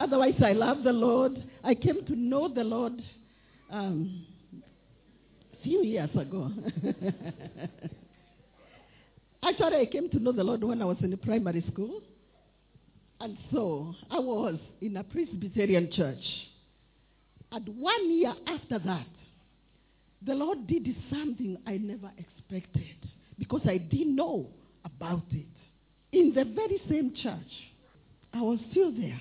Otherwise, I love the Lord. I came to know the Lord um, few years ago. Actually, I came to know the Lord when I was in primary school. And so I was in a Presbyterian church. And one year after that, the Lord did something I never expected because I didn't know about it. In the very same church, I was still there.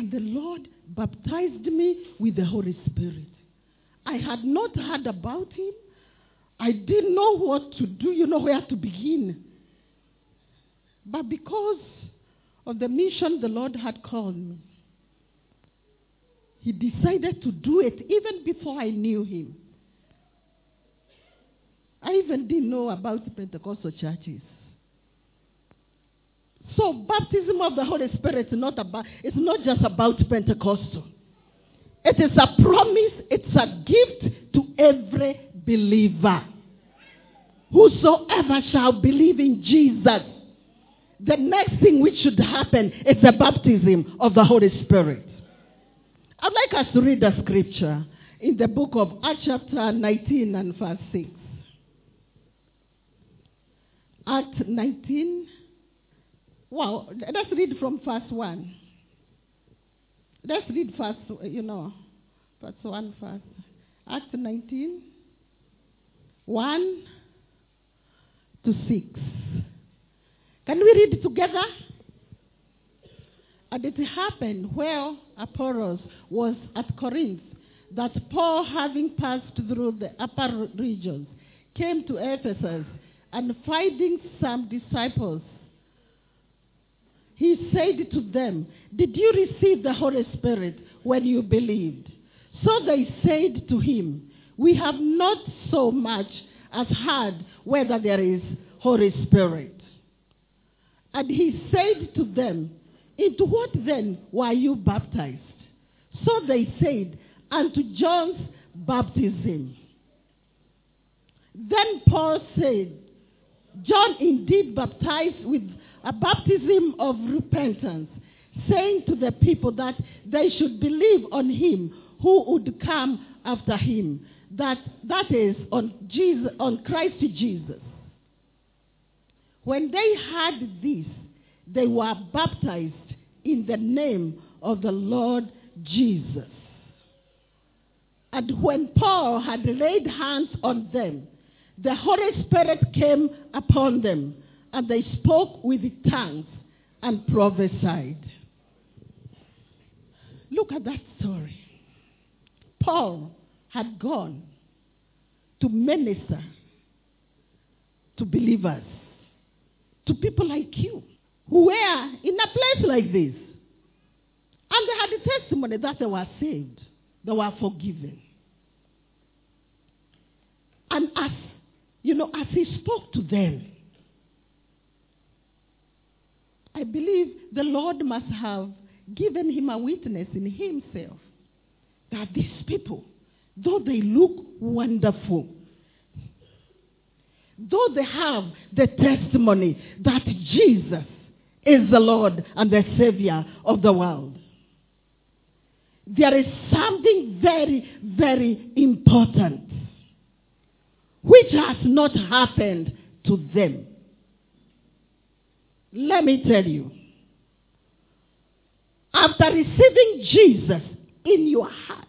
And the Lord baptized me with the Holy Spirit. I had not heard about Him. I didn't know what to do, you know, where to begin. But because of the mission the Lord had called me, He decided to do it even before I knew Him. I even didn't know about Pentecostal churches. So baptism of the Holy Spirit is not about it's not just about Pentecostal. It is a promise, it's a gift to every believer. Whosoever shall believe in Jesus. The next thing which should happen is the baptism of the Holy Spirit. I'd like us to read the scripture in the book of Acts chapter 19 and verse 6. Act 19. Well, let's read from verse 1. Let's read first, you know, verse 1 first. Act 19, 1 to 6. Can we read together? And it happened where Apollos was at Corinth that Paul, having passed through the upper regions, came to Ephesus and finding some disciples, he said to them, Did you receive the Holy Spirit when you believed? So they said to him, We have not so much as heard whether there is Holy Spirit. And he said to them, Into what then were you baptized? So they said, Unto John's baptism. Then Paul said, John indeed baptized with a baptism of repentance, saying to the people that they should believe on him who would come after him. That, that is on Jesus, on Christ Jesus. When they heard this, they were baptized in the name of the Lord Jesus. And when Paul had laid hands on them, the Holy Spirit came upon them, and they spoke with tongues and prophesied. Look at that story. Paul had gone to minister to believers, to people like you, who were in a place like this. And they had the testimony that they were saved, they were forgiven. And as you know, as he spoke to them, I believe the Lord must have given him a witness in himself that these people, though they look wonderful, though they have the testimony that Jesus is the Lord and the Savior of the world, there is something very, very important which has not happened to them. Let me tell you. After receiving Jesus in your heart,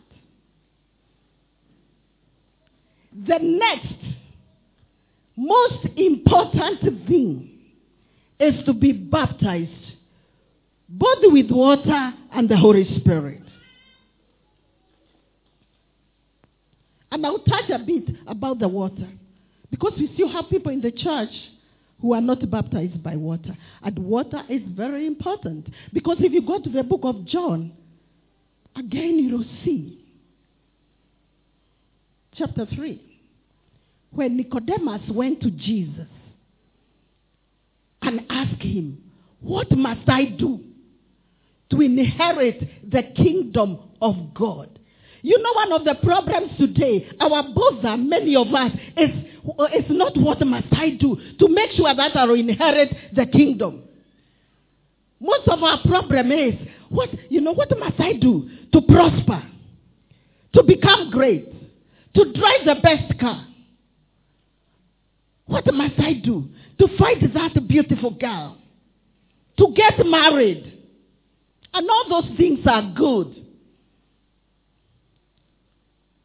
the next most important thing is to be baptized both with water and the Holy Spirit. And I'll touch a bit about the water. Because we still have people in the church who are not baptized by water. And water is very important. Because if you go to the book of John, again you will see. Chapter 3. When Nicodemus went to Jesus and asked him, What must I do to inherit the kingdom of God? You know, one of the problems today, our bother, many of us, is, is not what must I do to make sure that I will inherit the kingdom. Most of our problem is, what, you know, what must I do to prosper? To become great? To drive the best car? What must I do to find that beautiful girl? To get married? And all those things are good.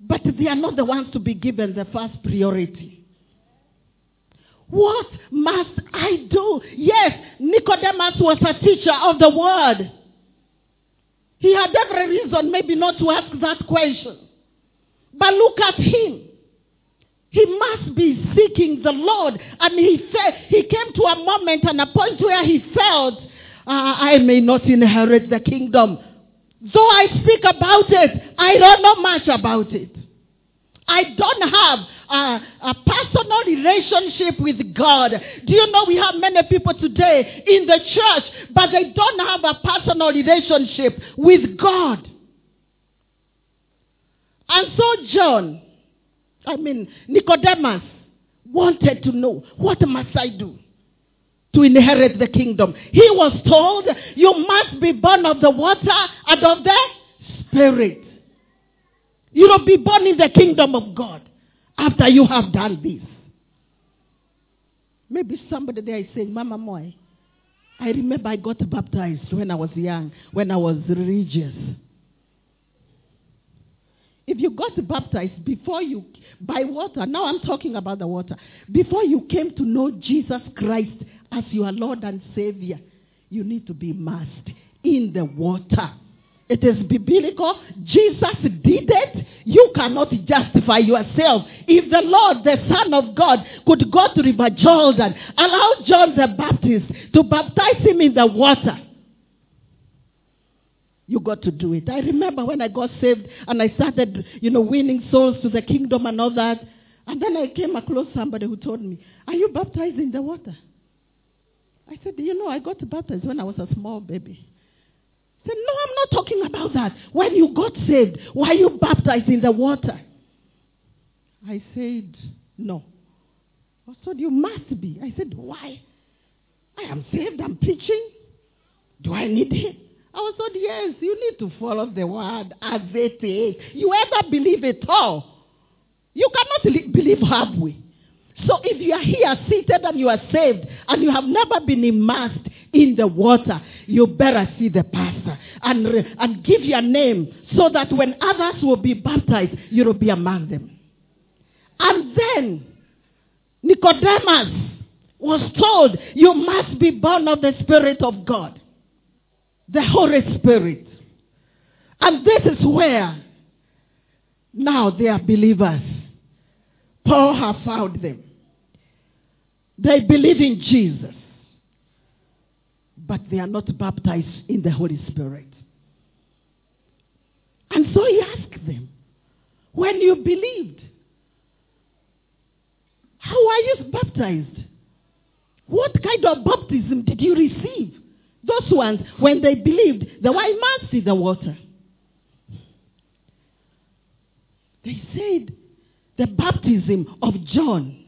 But they are not the ones to be given the first priority. What must I do? Yes, Nicodemus was a teacher of the word. He had every reason maybe not to ask that question. But look at him. He must be seeking the Lord. And he felt, he came to a moment and a point where he felt, uh, I may not inherit the kingdom. Though I speak about it, I don't know much about it. I don't have a, a, personal relationship with God. Do you know we have many people today in the church, but they don't have a personal relationship with God. And so John, I mean Nicodemus, wanted to know, what must I do? to inherit the kingdom. He was told, you must be born of the water and of the spirit. You will be born in the kingdom of God after you have done this. Maybe somebody there is saying, Mama Moy, I remember I got baptized when I was young, when I was religious. If you got baptized before you, by water, now I'm talking about the water, before you came to know Jesus Christ as your Lord and Savior, you need to be immersed in the water. It is biblical. Jesus did it. You cannot justify yourself. If the Lord, the Son of God, could go to River Jordan, allow John the Baptist to baptize him in the water, you got to do it. I remember when I got saved and I started, you know, winning souls to the kingdom and all that. And then I came across somebody who told me, Are you baptized in the water? I said, You know, I got baptized when I was a small baby said, No, I'm not talking about that. When you got saved, why you baptized in the water? I said, No. I said, You must be. I said, Why? I am saved, I'm preaching. Do I need it? I said, Yes, you need to follow the word as it is. You ever believe it all? You cannot believe halfway. So if you are here seated and you are saved and you have never been immersed in the water, you better see the pastor and, and give your name so that when others will be baptized, you will be among them. And then Nicodemus was told, You must be born of the Spirit of God, the Holy Spirit. And this is where now they are believers. Paul have found them. They believe in Jesus, but they are not baptized in the Holy Spirit. And so he asked them, When you believed, how are you baptized? What kind of baptism did you receive? Those ones, when they believed, the were immersed in the water. They said the baptism of John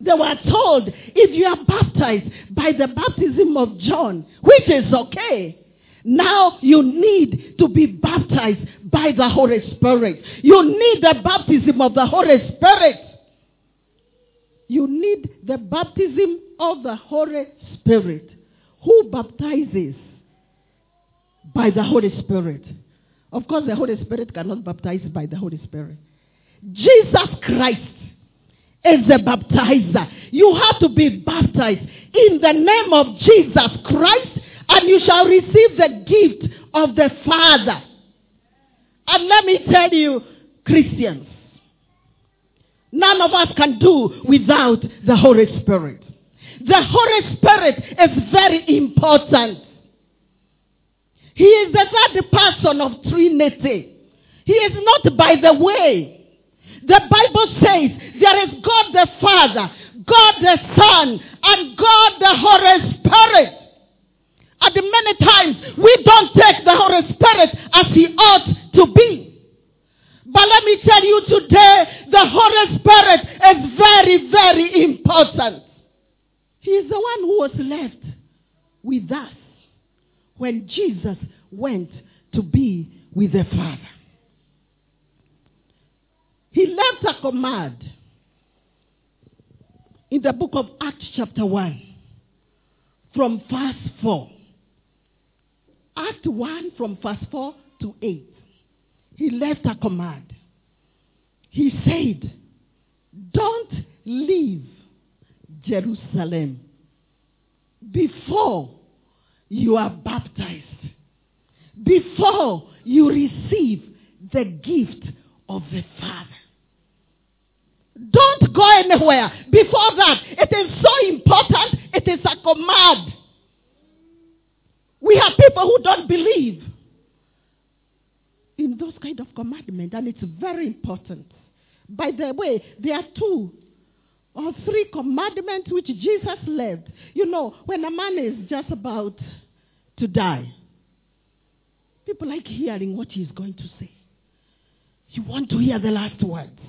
they were told, if you are baptized by the baptism of John, which is okay, now you need to be baptized by the Holy Spirit. You need the baptism of the Holy Spirit. You need the baptism of the Holy Spirit. Who baptizes? By the Holy Spirit. Of course, the Holy Spirit cannot baptize by the Holy Spirit. Jesus Christ is the baptizer. You have to be baptized in the name of Jesus Christ and you shall receive the gift of the Father. And let me tell you, Christians, none of us can do without the Holy Spirit. The Holy Spirit is very important. He is the third person of Trinity. He is not by the way. The Bible says there is God the Father, God the Son, and God the Holy Spirit. And many times we don't take the Holy Spirit as he ought to be. But let me tell you today, the Holy Spirit is very, very important. He is the one who was left with us when Jesus went to be with the Father. He left a command in the book of Acts, chapter 1, from verse 4. Act 1 from verse 4 to 8. He left a command. He said, Don't leave Jerusalem before you are baptized, before you receive the gift of the Father. Don't go anywhere. Before that, it is so important. It is a command. We have people who don't believe in those kind of commandments, and it's very important. By the way, there are two or three commandments which Jesus left. You know, when a man is just about to die, people like hearing what he's going to say. You want to hear the last words.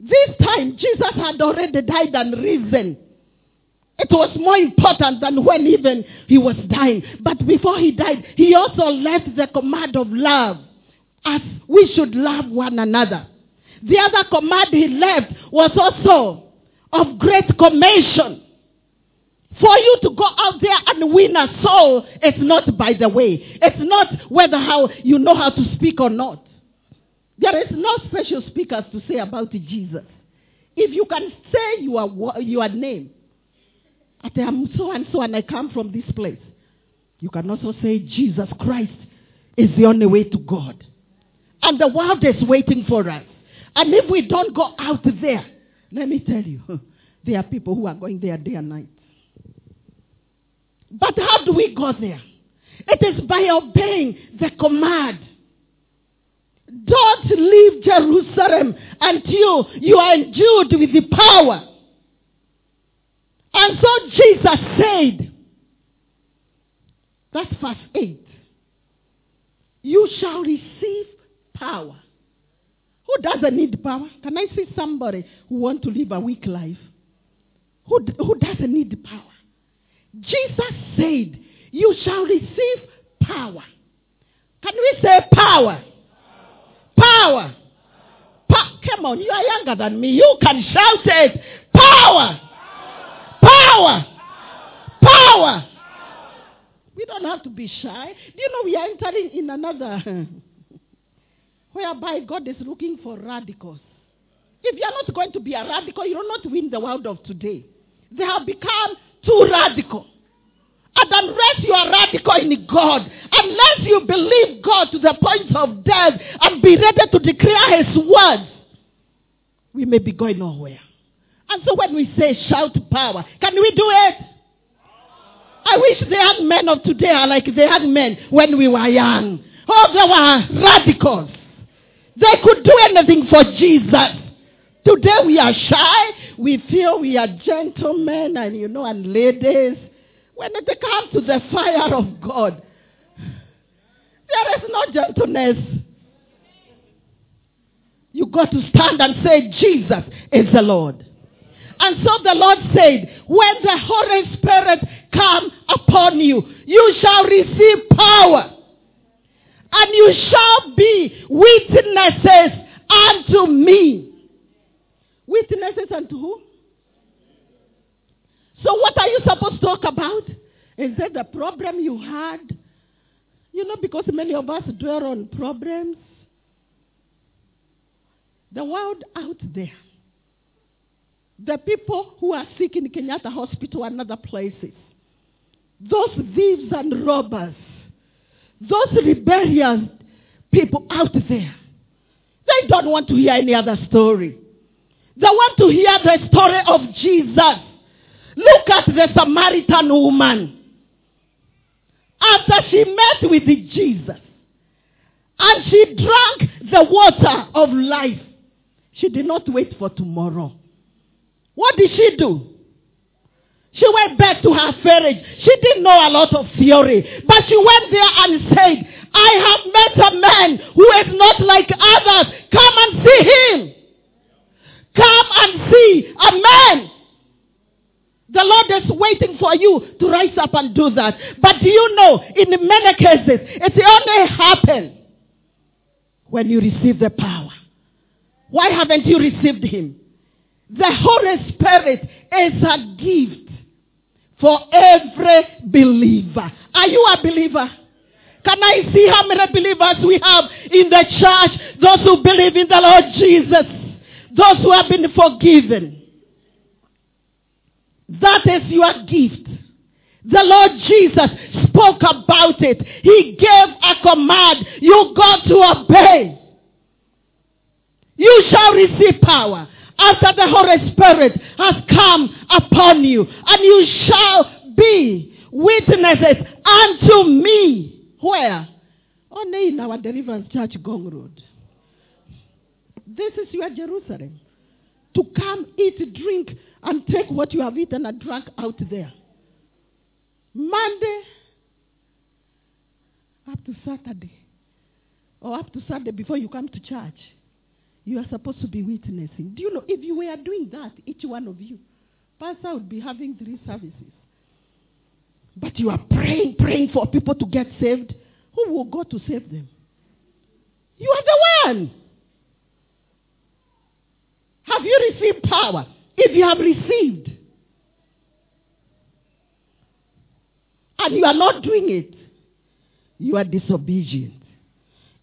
This time, Jesus had already died and risen. It was more important than when even he was dying. But before he died, he also left the command of love as we should love one another. The other command he left was also of great commission. For you to go out there and win a soul, it's not by the way. It's not whether how you know how to speak or not. There is no special speakers to say about Jesus. If you can say your, your name, I am so and so and I come from this place, you can also say Jesus Christ is the only way to God. And the world is waiting for us. And if we don't go out there, let me tell you, there are people who are going there day and night. But how do we go there? It is by obeying the command. Don't leave Jerusalem until you are endued with the power. And so Jesus said, that's verse 8. You shall receive power. Who doesn't need power? Can I see somebody who want to live a weak life? Who, who doesn't need power? Jesus said, you shall receive power. Can we say power? Power. Pa- Come on, you are younger than me. You can shout it. Power. Power. Power. We don't have to be shy. Do you know we are entering in another whereby God is looking for radicals. If you are not going to be a radical, you will not win the world of today. They have become too radical. And unless you are radical in God, unless you believe God to the point of death and be ready to declare His words, we may be going nowhere. And so when we say shout power, can we do it? I wish the young men of today are like the young men when we were young. Oh, they were radicals. They could do anything for Jesus. Today we are shy. We feel we are gentlemen and you know and ladies. When it comes to the fire of God, there is no gentleness. You got to stand and say, Jesus is the Lord. And so the Lord said, when the Holy Spirit come upon you, you shall receive power. And you shall be witnesses unto me. Witnesses unto who? So what are you supposed to talk about? Is that the problem you had? You know, because many of us dwell on problems. The world out there. The people who are sick in Kenyatta Hospital and other places. Those thieves and robbers. Those rebellious people out there. They don't want to hear any other story. They want to hear the story of Jesus. Look at the Samaritan woman. After she met with Jesus and she drank the water of life, she did not wait for tomorrow. What did she do? She went back to her village. She didn't know a lot of theory. But she went there and said, I have met a man who is not like others. Come and see him. Come and see a man The Lord is waiting for you to rise up and do that. But do you know, in many cases, it only happens when you receive the power. Why haven't you received Him? The Holy Spirit is a gift for every believer. Are you a believer? Can I see how many believers we have in the church? Those who believe in the Lord Jesus. Those who have been forgiven. That is your gift. The Lord Jesus spoke about it. He gave a command. You got to obey. You shall receive power after the Holy Spirit has come upon you, and you shall be witnesses unto me. Where? Only in our Deliverance Church, Ngong Road. This is your Jerusalem. To come, eat, drink, and take what you have eaten and drunk out there. Monday up to Saturday, or up to Sunday before you come to church. You are supposed to be witnessing. Do you know, if you were doing that, each one of you, Pastor would be having three services. But you are praying, praying for people to get saved. Who will go to save them? You are the one. Have you received power? If you have received, and you are not doing it, you are disobedient.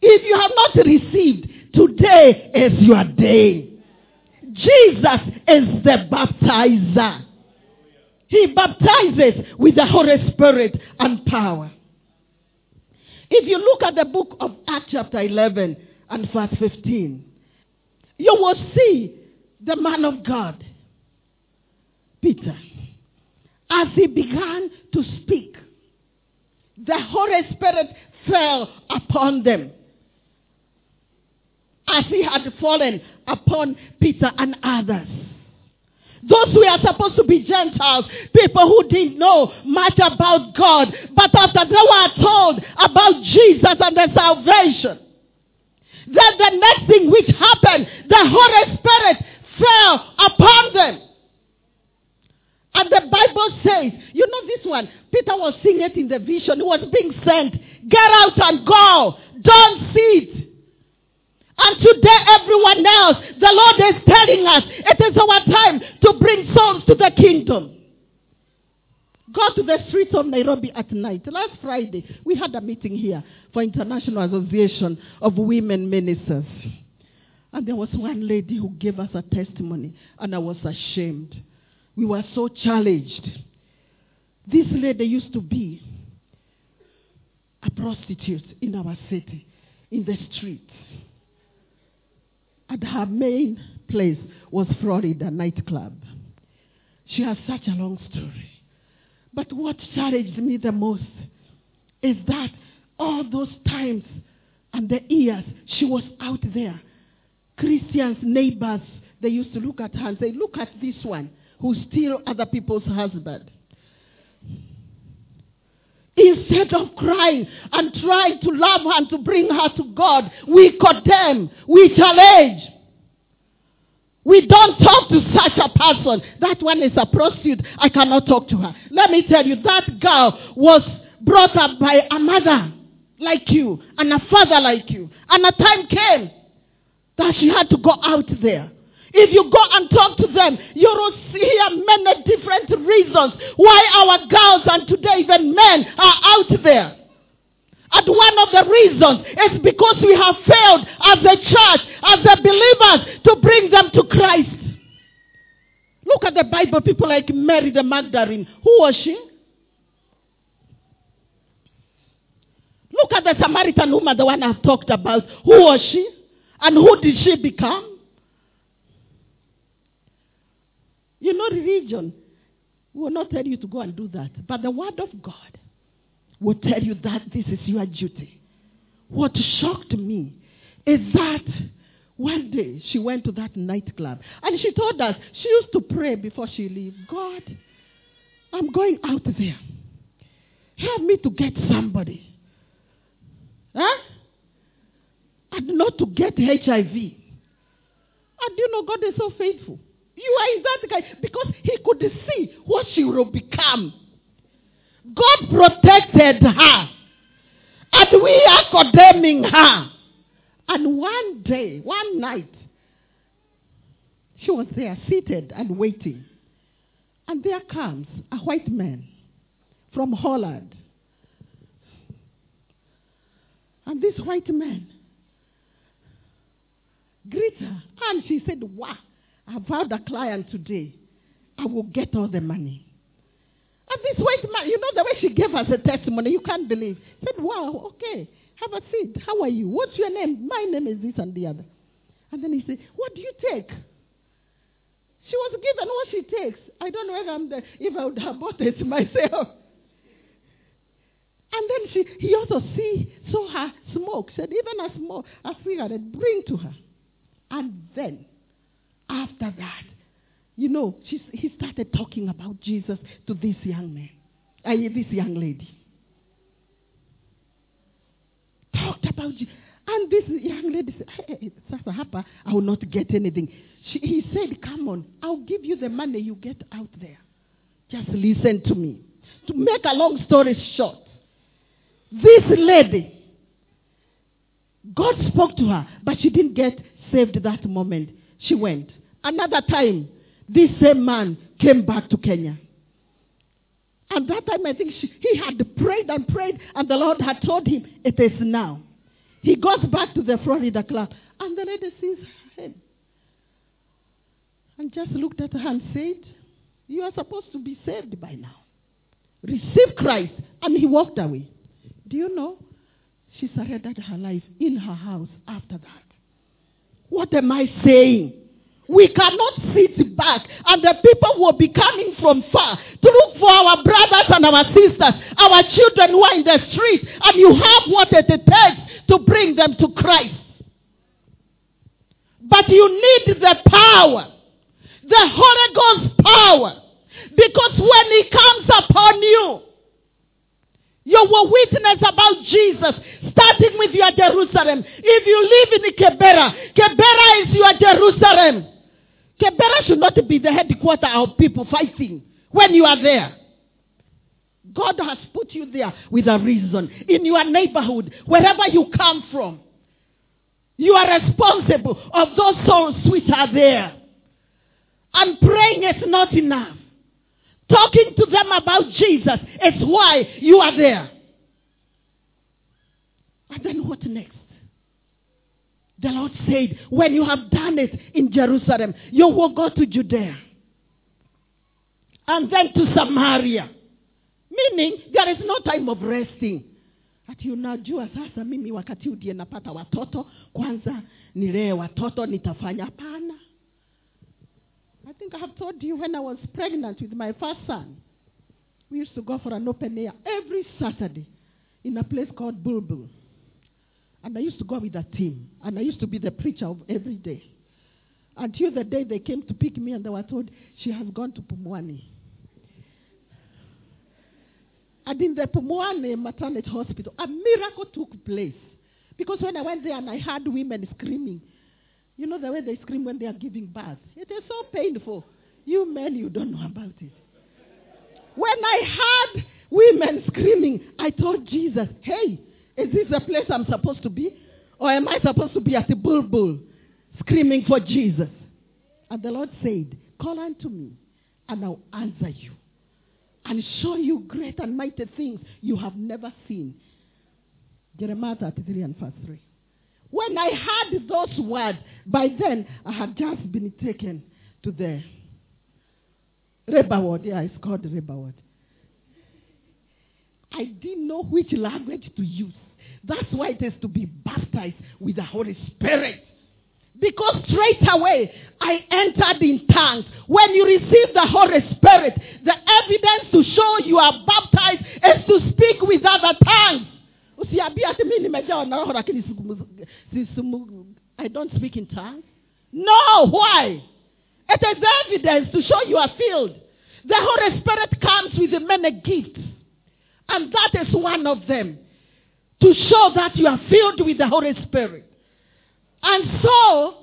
If you have not received, today is your day. Jesus is the baptizer. He baptizes with the Holy Spirit and power. If you look at the book of Acts, chapter 11 and verse 15, you will see the man of God, Peter, as he began to speak, the Holy Spirit fell upon them as he had fallen upon Peter and others. Those who are supposed to be Gentiles, people who didn't know much about God, but after they were told about Jesus and the salvation, then the next thing which happened, the Holy Spirit fell upon them. And the Bible says, you know this one, Peter was seeing it in the vision, he was being sent. Get out and go. Don't sit. And today, everyone else, the Lord is telling us it is our time to bring souls to the kingdom. Go to the streets of Nairobi at night. Last Friday, we had a meeting here for International Association of Women Ministers. And there was one lady who gave us a testimony, and I was ashamed. We were so challenged. This lady used to be a prostitute in our city, in the streets. And her main place was Florida nightclub. She has such a long story. But what challenged me the most is that all those times and the years she was out there, Christians, neighbors, they used to look at her and say, Look at this one who steal other people's husband. Instead of crying and trying to love her and to bring her to God, we condemn, we challenge. We don't talk to such a person. That one is a prostitute. I cannot talk to her. Let me tell you, that girl was brought up by a mother like you and a father like you. And a time came that she had to go out there. If you go and talk to them, you will hear many different reasons why our girls and today even men are out there. And one of the reasons is because we have failed as a church, as the believers, to bring them to Christ. Look at the Bible, people like Mary the Magdalene. Who was she? Look at the Samaritan woman, the one I've talked about. Who was she? And who did she become? You know, religion will not tell you to go and do that. But the Word of God will tell you that this is your duty. What shocked me is that one day she went to that nightclub and she told us she used to pray before she leave. God, I'm going out there. Help me to get somebody. Huh? And not to get HIV. And you know, God is so faithful. You are that guy because he could see what she will become. God protected her. And we are condemning her. And one day, one night, she was there seated and waiting. And there comes a white man from Holland. And this white man greets her. And she said, Wow, I've had a client today. I will get all the money. And this white man, you know the way she gave us a testimony, you can't believe. Said, Wow, okay, have a seat. How are you? What's your name? My name is this and the other. And then he said, What do you take? She was given what she takes. I don't know whether I'm the, if I would have bought it myself. And then she, he also see, saw her smoke. Said, even a smoke, a cigarette, bring to her. And then, after that, you know, he started talking about Jesus to this young man, uh, this young lady. Talked about Jesus. And this young lady said, hey, Sasa Hapa, I will not get anything. She, he said, Come on, I'll give you the money you get out there. Just listen to me. To make a long story short, this lady, God spoke to her, but she didn't get saved that moment. She went. Another time, this same man came back to Kenya. And that time, I think she, he had prayed and prayed, and the Lord had told him, It is now. He goes back to the Florida club, and the lady sees him and just looked at her and said, You are supposed to be saved by now. Receive Christ. And he walked away. Do you know? She surrendered her life in her house after that. What am I saying? We cannot sit back and the people will be coming from far to look for our brothers and our sisters, our children who are in the street, and you have what it takes to bring them to Christ. But you need the power, the Holy Ghost power, because when He comes upon you, you will witness about Jesus, starting with your Jerusalem. If you live in Kibera, Kibera is your Jerusalem. Kibera should not be the headquarters of people fighting when you are there. God has put you there with a reason. In your neighborhood, wherever you come from, you are responsible of those souls which are there. And praying is not enough. Talking to them about Jesus is why you are there. Then what next? The Lord said, when you have done it in Jerusalem, you will go to Judea. And then to Samaria. Meaning, there is no time of resting. Ati unajua sasa mimi wakati udie napata watoto, kwanza nilee watoto nitafanya pana. I think I have told you when I was pregnant with my first son, we used to go for an open air every Saturday in a place called Bulbul. And I used to go with a team. And I used to be the preacher of every day. Until the day they came to pick me and they were told, she has gone to Pumwani. And in the Pumwani maternity hospital, a miracle took place. Because when I went there and I heard women screaming, you know the way they scream when they are giving birth? It is so painful. You men, you don't know about it. When I heard women screaming, I told Jesus, hey, is this the place I'm supposed to be? Or am I supposed to be at the bulbul screaming for Jesus? And the Lord said, Call unto me, and I'll answer you and show you great and mighty things you have never seen. Jeremiah 33 and verse 3. When I heard those words, by then I had just been taken to the Reba ward. Yeah, it's called Reba ward. I didn't know which language to use. That's why it is to be baptized with the Holy Spirit. Because straight away I entered in tongues. When you receive the Holy Spirit, the evidence to show you are baptized is to speak with other tongues. I don't speak in tongues. No, why? It is evidence to show you are filled. The Holy Spirit comes with many gifts. And that is one of them. To show that you are filled with the Holy Spirit. And so,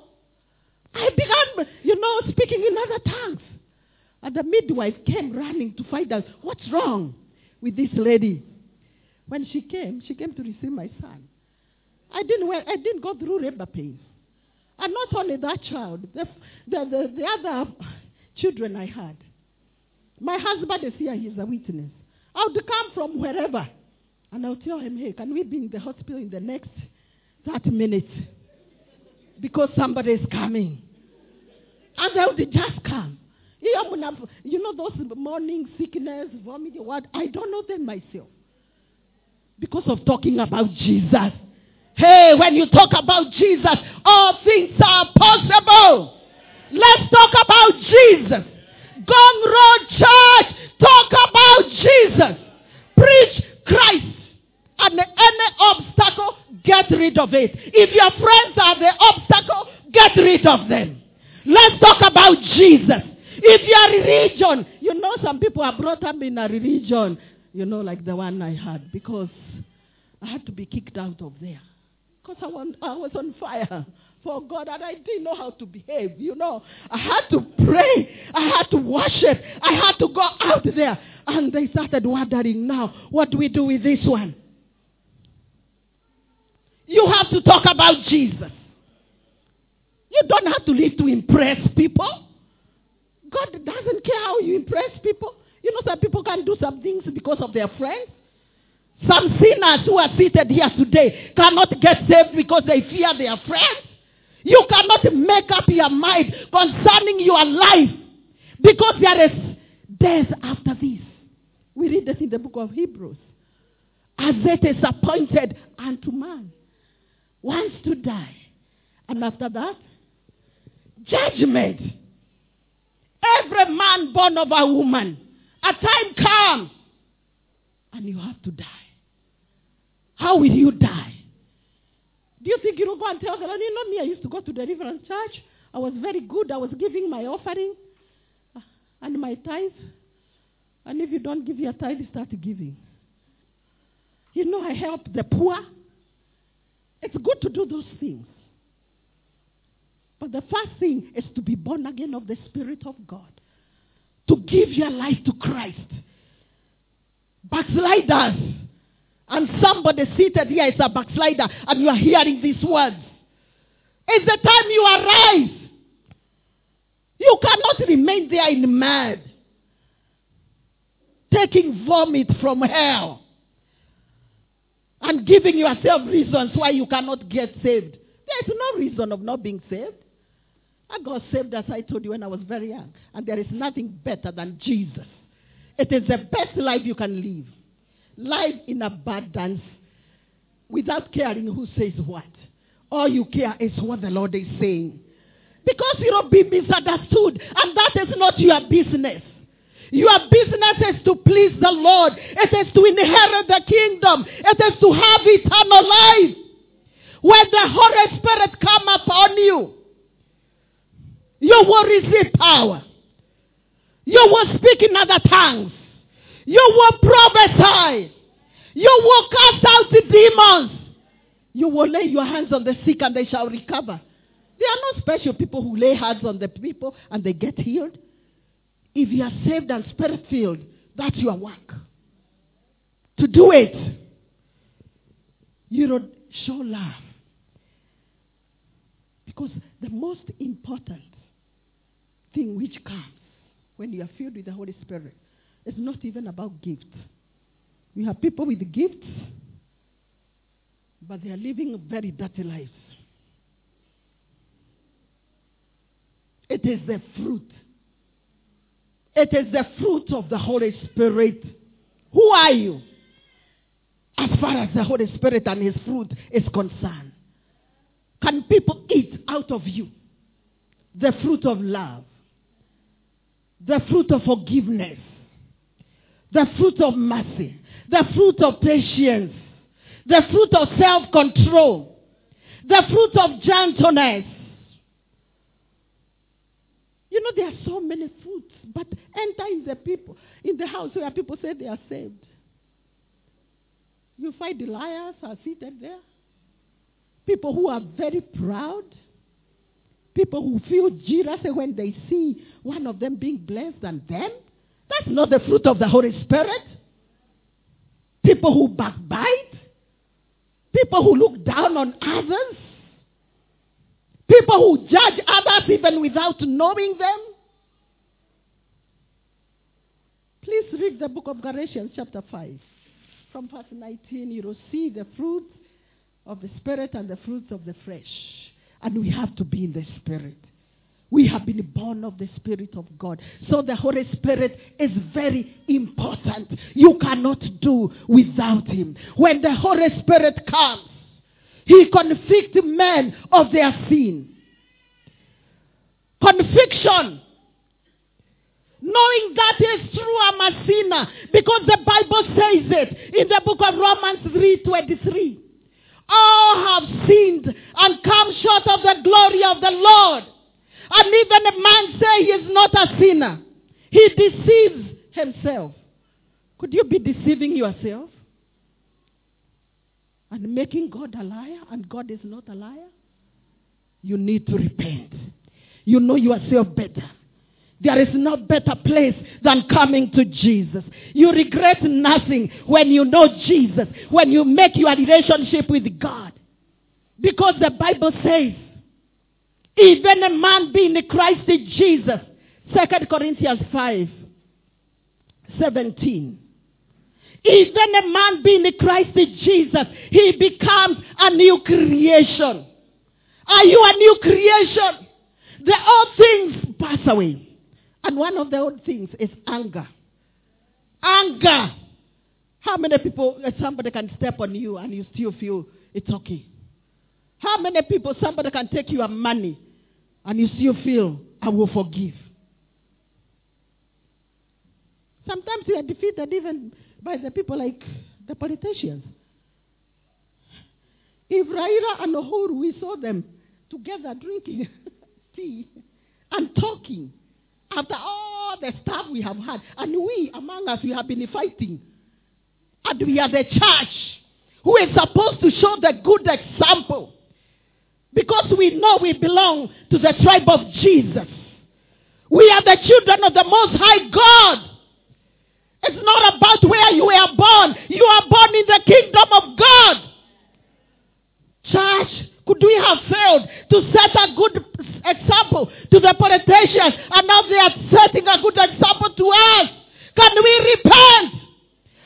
I began, you know, speaking in other tongues. And the midwife came running to find out what's wrong with this lady. When she came, she came to receive my son. I didn't, I didn't go through labor pains. And not only that child, the, the, the, the other children I had. My husband is here, he's a witness. I would come from wherever. And I'll tell him, hey, can we be in the hospital in the next 30 minutes? Because somebody is coming. And they just come. You know those morning sickness, vomiting, what? I don't know them myself. Because of talking about Jesus. Hey, when you talk about Jesus, all things are possible. Let's talk about Jesus. Ngong Road Church, talk about Jesus. Preach Christ. And any obstacle, get rid of it. If your friends are the obstacle, get rid of them. Let's talk about Jesus. If your religion, you know, some people are brought up in a religion, you know, like the one I had, because I had to be kicked out of there. Because I, I was on fire for God and I didn't know how to behave, you know. I had to pray. I had to worship. I had to go out there. And they started wondering now, what do we do with this one? You have to talk about Jesus. You don't have to live to impress people. God doesn't care how you impress people. You know, some people can do some things because of their friends. Some sinners who are seated here today cannot get saved because they fear their friends. You cannot make up your mind concerning your life because there is death after this. We read this in the book of Hebrews. As it is appointed unto man once to die. And after that, judgment. Every man born of a woman, a time comes and you have to die. How will you die? Do you think you will go and tell Lord, you know me, I used to go to deliverance church. I was very good. I was giving my offering and my tithe. And if you don't give your tithe, start giving. You know, I help the poor. It's good to do those things. But the first thing is to be born again of the Spirit of God. To give your life to Christ. Backsliders. And somebody seated here is a backslider and you are hearing these words. It's the time you arise. You cannot remain there in mud. Taking vomit from hell. And giving yourself reasons why you cannot get saved. There's no reason of not being saved. I got saved, as I told you, when I was very young. And there is nothing better than Jesus. It is the best life you can live. Life in abundance without caring who says what. All you care is what the Lord is saying. Because you'll be misunderstood, and that is not your business. Your business is to please the Lord. It is to inherit the kingdom. It is to have eternal life. When the Holy Spirit come upon you, you will receive power. You will speak in other tongues. You will prophesy. You will cast out the demons. You will lay your hands on the sick and they shall recover. There are no special people who lay hands on the people and they get healed. If you are saved and spirit filled, that's your work. To do it, you don't show love. Because the most important thing which comes when you are filled with the Holy Spirit is not even about gifts. We have people with gifts, but they are living very dirty lives. It is the fruit. It is the fruit of the Holy Spirit. Who are you? As far as the Holy Spirit and His fruit is concerned. Can people eat out of you the fruit of love, the fruit of forgiveness, the fruit of mercy, the fruit of patience, the fruit of self control, the fruit of gentleness. You know, there are so many fruits, but enter in the people, in the house where people say they are saved. You find the liars are seated there. People who are very proud. People who feel jealous when they see one of them being blessed than them. That's not the fruit of the Holy Spirit. People who backbite. People who look down on others. People who judge others even without knowing them. Please read the book of Galatians, chapter 5. From verse 19, you will see the fruits of the Spirit and the fruits of the flesh. And we have to be in the Spirit. We have been born of the Spirit of God. So the Holy Spirit is very important. You cannot do without Him. When the Holy Spirit comes, He convicts men of their sin. Conviction. Knowing that is true, I'm a sinner. Because the Bible says it in the book of Romans 3.23. All have sinned and come short of the glory of the Lord. And even a man say he is not a sinner. He deceives himself. Could you be deceiving yourself? And making God a liar and God is not a liar? You need to repent. You know yourself better. There is no better place than coming to Jesus. You regret nothing when you know Jesus, when you make your relationship with God. Because the Bible says, even a man being in Christ Jesus, 2 Corinthians 5, 17. Even a man being in Christ Jesus, he becomes a new creation. Are you a new creation? The old things pass away. And one of the old things is anger. Anger. How many people, uh, somebody can step on you and you still feel it's okay? How many people, somebody can take your money and you still feel, I will forgive? Sometimes you are defeated even by the people like the politicians. If Raila and Uhuru, we saw them together drinking tea and talking after all the stuff we have had. And we, among us, we have been fighting. And we are the church who is supposed to show the good example. Because we know we belong to the tribe of Jesus. We are the children of the Most High God. It's not about where you were born. You are born in the kingdom of God. Church, could we have failed to set a good example to the politicians and now they are setting a good example to us? Can we repent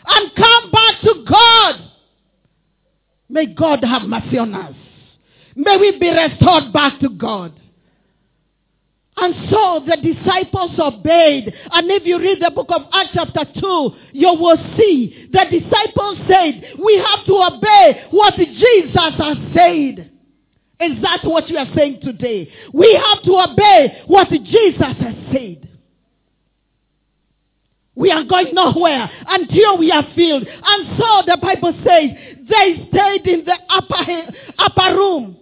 and come back to God? May God have mercy on us. May we be restored back to God. And so the disciples obeyed. And if you read the book of Acts chapter 2, you will see the disciples said, we have to obey what Jesus has said. Is that what you are saying today? We have to obey what Jesus has said. We are going nowhere until we are filled. And so the Bible says they stayed in the upper, upper room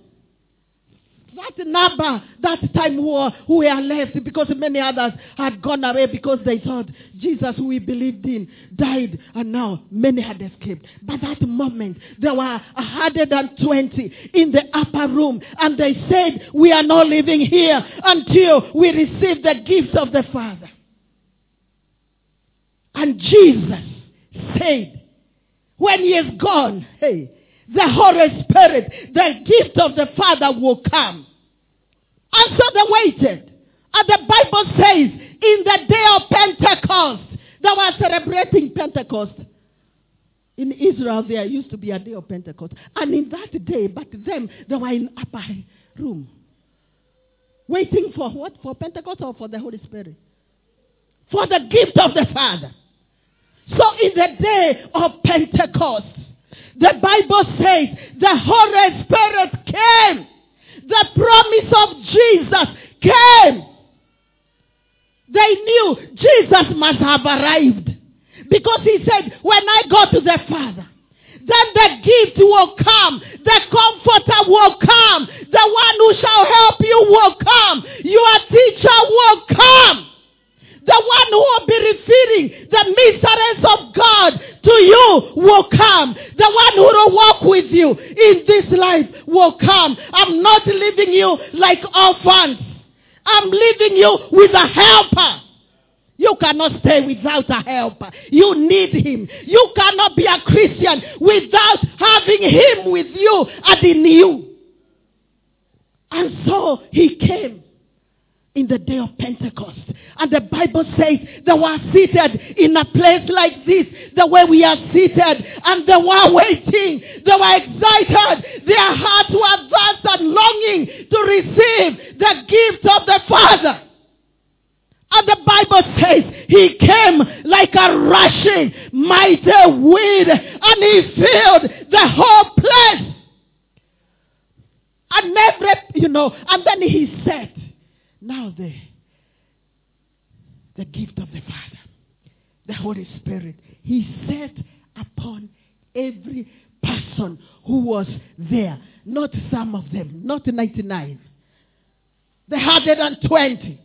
that number, that time who, who were left because many others had gone away because they thought Jesus who we believed in died and now many had escaped. But that moment there were 120 in the upper room and they said we are not living here until we receive the gift of the Father. And Jesus said when he is gone, hey, the Holy Spirit, the gift of the Father will come. And so they waited. And the Bible says, in the day of Pentecost, they were celebrating Pentecost. In Israel, there used to be a day of Pentecost. And in that day, but them, they were in upper room. Waiting for what? For Pentecost or for the Holy Spirit? For the gift of the Father. So in the day of Pentecost, the Bible says the Holy Spirit came. The promise of Jesus came. They knew Jesus must have arrived. Because he said, when I go to the Father, then the gift will come. The comforter will come. The one who shall help you will come. Your teacher will come. The one who will be revealing the mysteries of God to you will come. The one who will walk with you in this life will come. I'm not leaving you like orphans. I'm leaving you with a helper. You cannot stay without a helper. You need him. You cannot be a Christian without having him with you and in you. And so he came in the day of Pentecost. And the Bible says they were seated in a place like this, the way we are seated, and they were waiting. They were excited. Their hearts were vast and longing to receive the gift of the Father. And the Bible says he came like a rushing mighty wind and he filled the whole place. And every, you know, and then he said, now the, the gift of the Father, the Holy Spirit, he set upon every person who was there. Not some of them, not 99. The 120.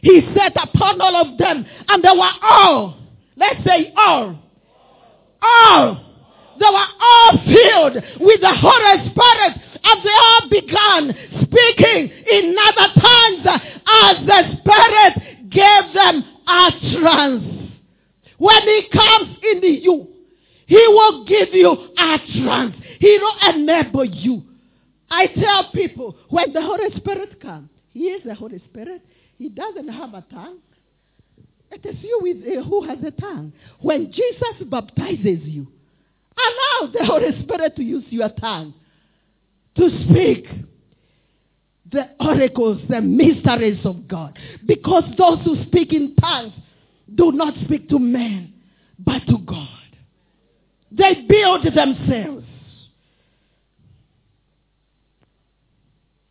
He set upon all of them, and they were all, let's say all, all, they were all filled with the Holy Spirit, and they all began speaking in other tongues as the Spirit gave them utterance. When He comes in you, He will give you utterance. He will enable you. I tell people, when the Holy Spirit comes, He is the Holy Spirit. He doesn't have a tongue. It is you with, uh, who has a tongue. When Jesus baptizes you, allow the Holy Spirit to use your tongue to speak the oracles, the mysteries of God. Because those who speak in tongues do not speak to men, but to God. They build themselves.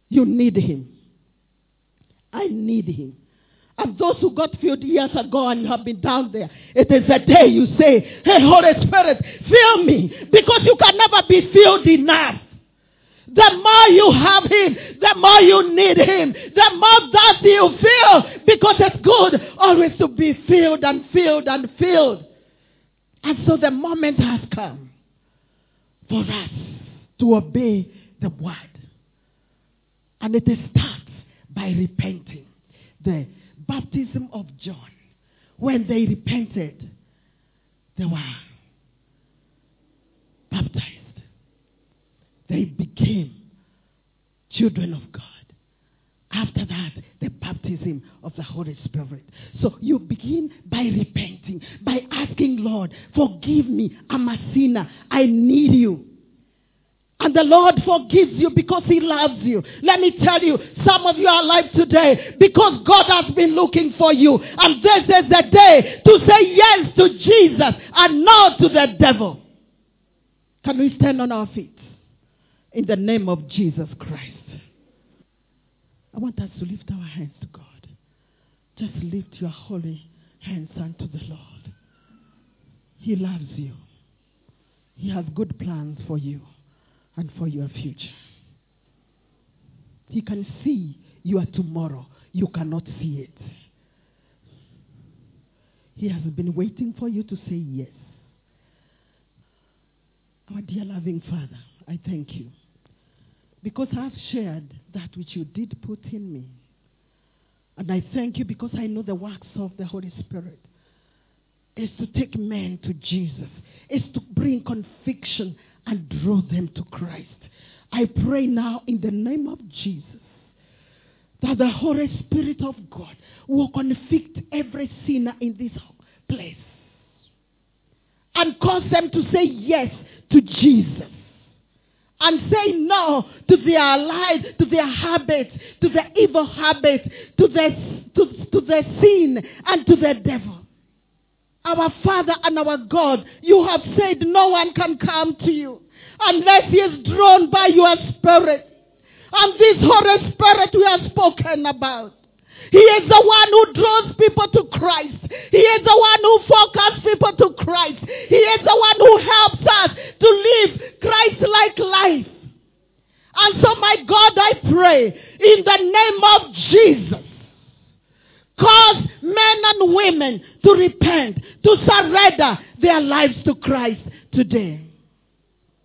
You need Him. I need him. And those who got filled years ago and have been down there, it is a day you say, Hey, Holy Spirit, fill me. Because you can never be filled enough. The more you have him, the more you need him. The more that you feel. Because it's good always to be filled and filled and filled. And so the moment has come for us to obey the word. And it starts by repenting. The baptism of John, when they repented, they were baptized. They became children of God. After that, the baptism of the Holy Spirit. So you begin by repenting, by asking, Lord, forgive me. I'm a sinner. I need you. And the Lord forgives you because He loves you. Let me tell you, some of you are alive today because God has been looking for you. And this is the day to say yes to Jesus and no to the devil. Can we stand on our feet? In the name of Jesus Christ. I want us to lift our hands to God. Just lift your holy hands unto the Lord. He loves you. He has good plans for you and for your future. He can see your tomorrow. You cannot see it. He has been waiting for you to say yes. Our dear loving Father, I thank you. Because I've shared that which you did put in me. And I thank you because I know the works of the Holy Spirit is to take men to Jesus, is to bring conviction and draw them to Christ. I pray now in the name of Jesus that the Holy Spirit of God will convict every sinner in this place and cause them to say yes to Jesus and say no to their lives, to their habits, to their evil habits, to their, to, to their sin, and to the devil. Our Father and our God, you have said no one can come to you unless he is drawn by your Spirit. And this Holy Spirit we have spoken about. He is the one who draws people to Christ. He is the one who focuses people to Christ. He is the one who helps us to live Christ-like life. And so, my God, I pray in the name of Jesus, cause men and women to repent, to surrender their lives to Christ today.